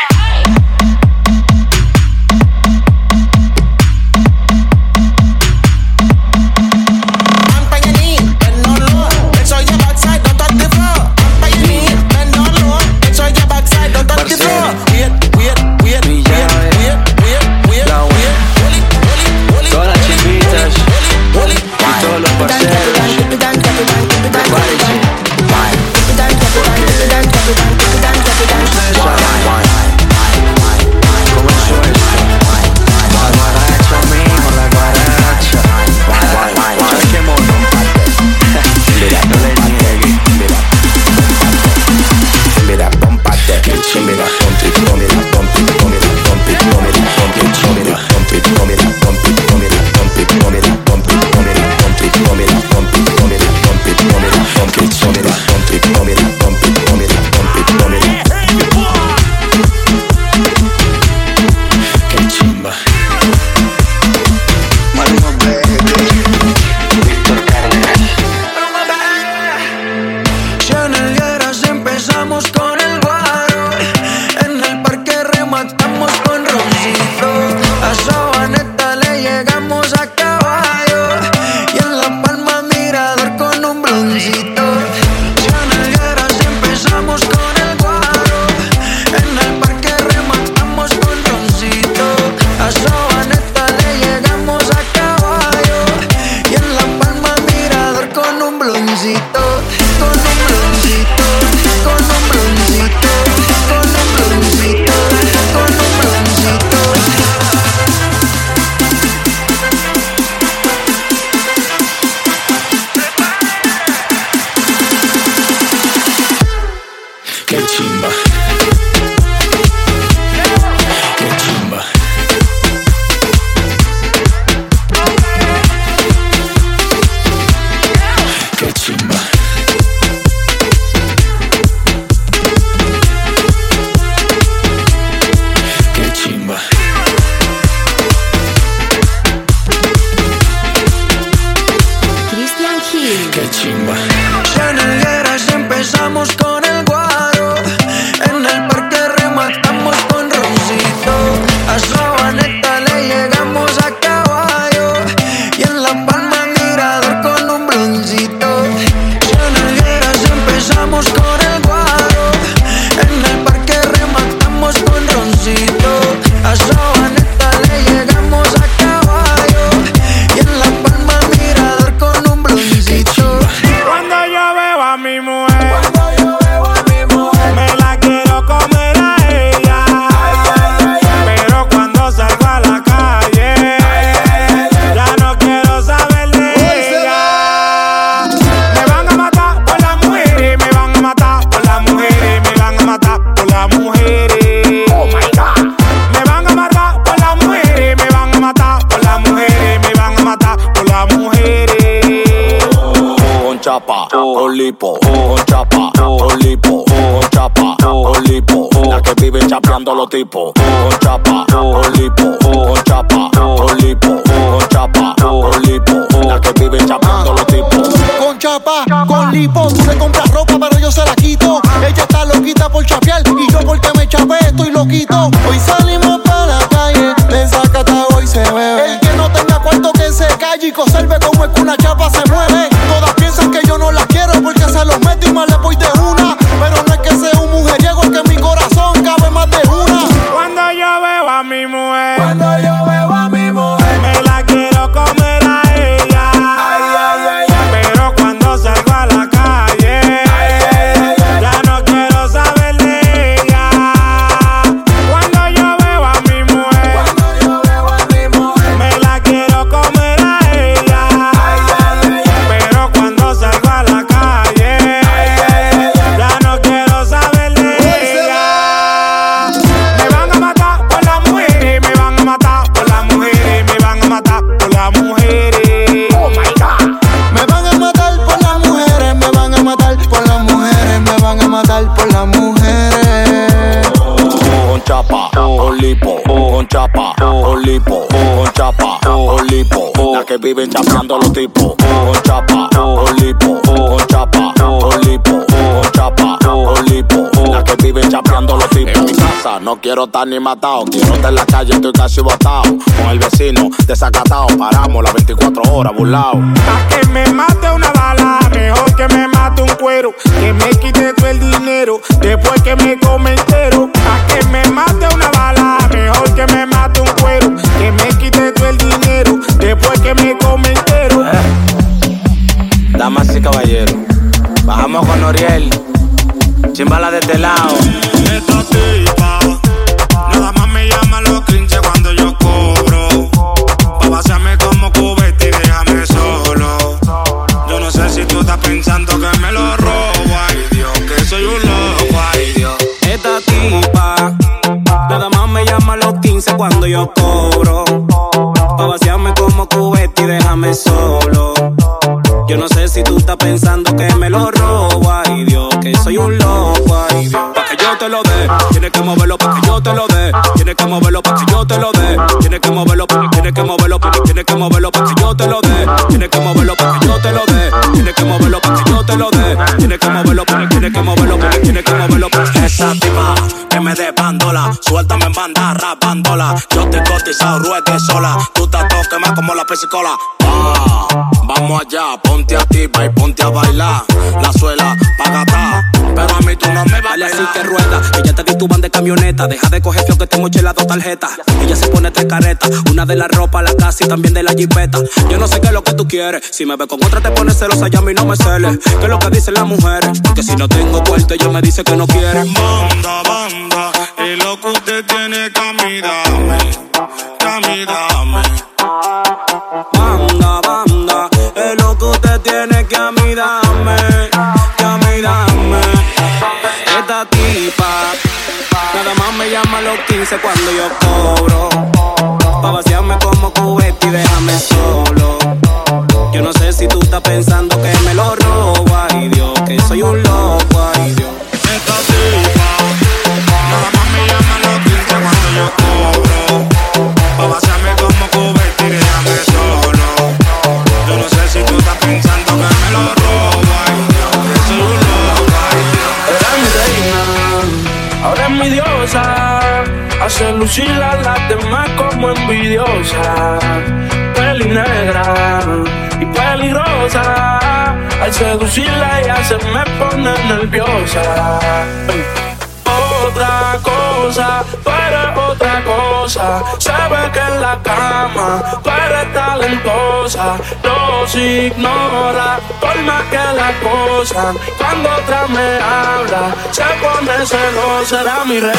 Viven chapeando los tipos, con chapa, con lipo, con chapa, con lipo, con chapa, con lipo. La que viven chapeando los tipos. En mi casa no quiero estar ni matado, quiero estar en la calle, estoy casi botado. Con el vecino desacatado, paramos las 24 horas burlao. Pa' que me mate una bala, mejor que me mate un cuero. Que me quite todo el dinero, después que me come entero. Pa' que me mate una bala, Damas y caballeros, bajamos con Oriel, chimbala de este lado. Esta tipa, nada más me llama los 15 cuando yo cobro. Pa' vaciarme como cubete y déjame solo. Yo no sé si tú estás pensando que me lo robo, ay Dios, que soy un loco, ay Dios. Esta tipa, nada más me llama los 15 cuando yo cobro. Pa' vaciarme como cubete y déjame solo. Yo no sé si tú estás pensando que me lo robo, ay Dios, que soy un loco, ay Dios. Pa' que yo te lo dé, tienes que moverlo pa' que yo te lo dé, tienes que moverlo pa' que yo te lo dé, tienes que moverlo, tienes que moverlo, tienes que moverlo pa' que yo te lo dé, tienes que moverlo pa' que yo te lo dé, tienes que moverlo pa' que yo te lo dé, tienes que moverlo, pa- tienes que moverlo, pa- tienes que moverlo pa' esa tipa que me dé bandola, suéltame en banda rapándola, yo estoy cotizado, ruegue sola, tú estás toque más como la pesicola. Ah, vamos allá, ponte activa y ponte a bailar. La suela pagata, pero a mí tú no me vale así que rueda. Ella te tituban de camioneta, deja de coger fio que te moche las dos tarjetas. Ella se pone tres carretas, una de la ropa, la casa y también de la jipeta. Yo no sé qué es lo que tú quieres, si me ve con otra te pones celosa y a mí no me celes. ¿Qué es lo que dicen las mujeres? Porque si no tengo cuarto ella me dice que no quiere. Banda, banda, es lo que usted tiene que mí dame, que mí dame. Banda, banda, es lo que usted tiene que a mí dame, que a mí dame. Esta tipa, nada más me llama a los 15 cuando yo cobro. Pa' vaciarme como cubete y déjame solo. Sé si tú estás pensando que me lo robo, ay Dios, que soy un loco, ay Dios. Esta tipa, nada más me llama los 15 cuando yo cobro. Pa' vaciarme como cubete y déjame solo. Yo no sé si tú estás pensando que me lo robo, ay Dios, que soy un loco, ay Dios. Era mi reina, ahora es mi diosa. Hace lucir a las demás como envidiosa. Peli negra peligrosa. Al seducirla ella se me pone nerviosa. Otra cosa, tú otra cosa. Sabe que en la cama tú eres talentosa. Los ignora por más que la acosan. Cuando otra me habla, se pone celosa. Será mi En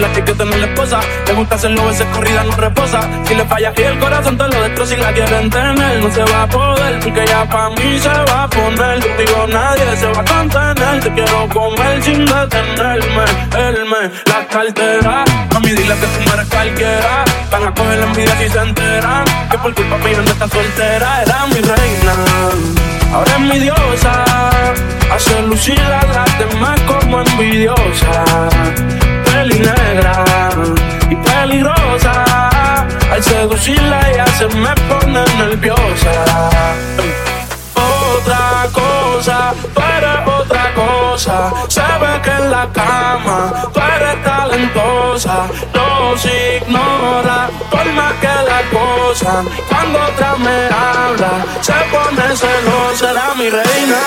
las que hay que tener la esposa. Te gusta hacerlo, veces corrida no reposa. Si le falla y el corazón te lo destroza si la quieren tener, no se va a poder. Porque ya pa' mí se va a poner. Digo, nadie se va a contener. Te quiero comer sin detenerme. Él me la cartera. Mami, dile que tú no eres cualquiera. Van a coger la envidia si se enteran. Que por culpa mía no está soltera. Era mi reina. Ahora es mi diosa. Hace lucir a las demás como envidiosa. Peli negra y peligrosa. Al seducirla ella se me pone nerviosa. Otra cosa, tú eres otra cosa. Sabe que en la cama tú eres talentosa. Los ignora por más que la cosa. Cuando otra me habla, se pone celosa. Será mi reina.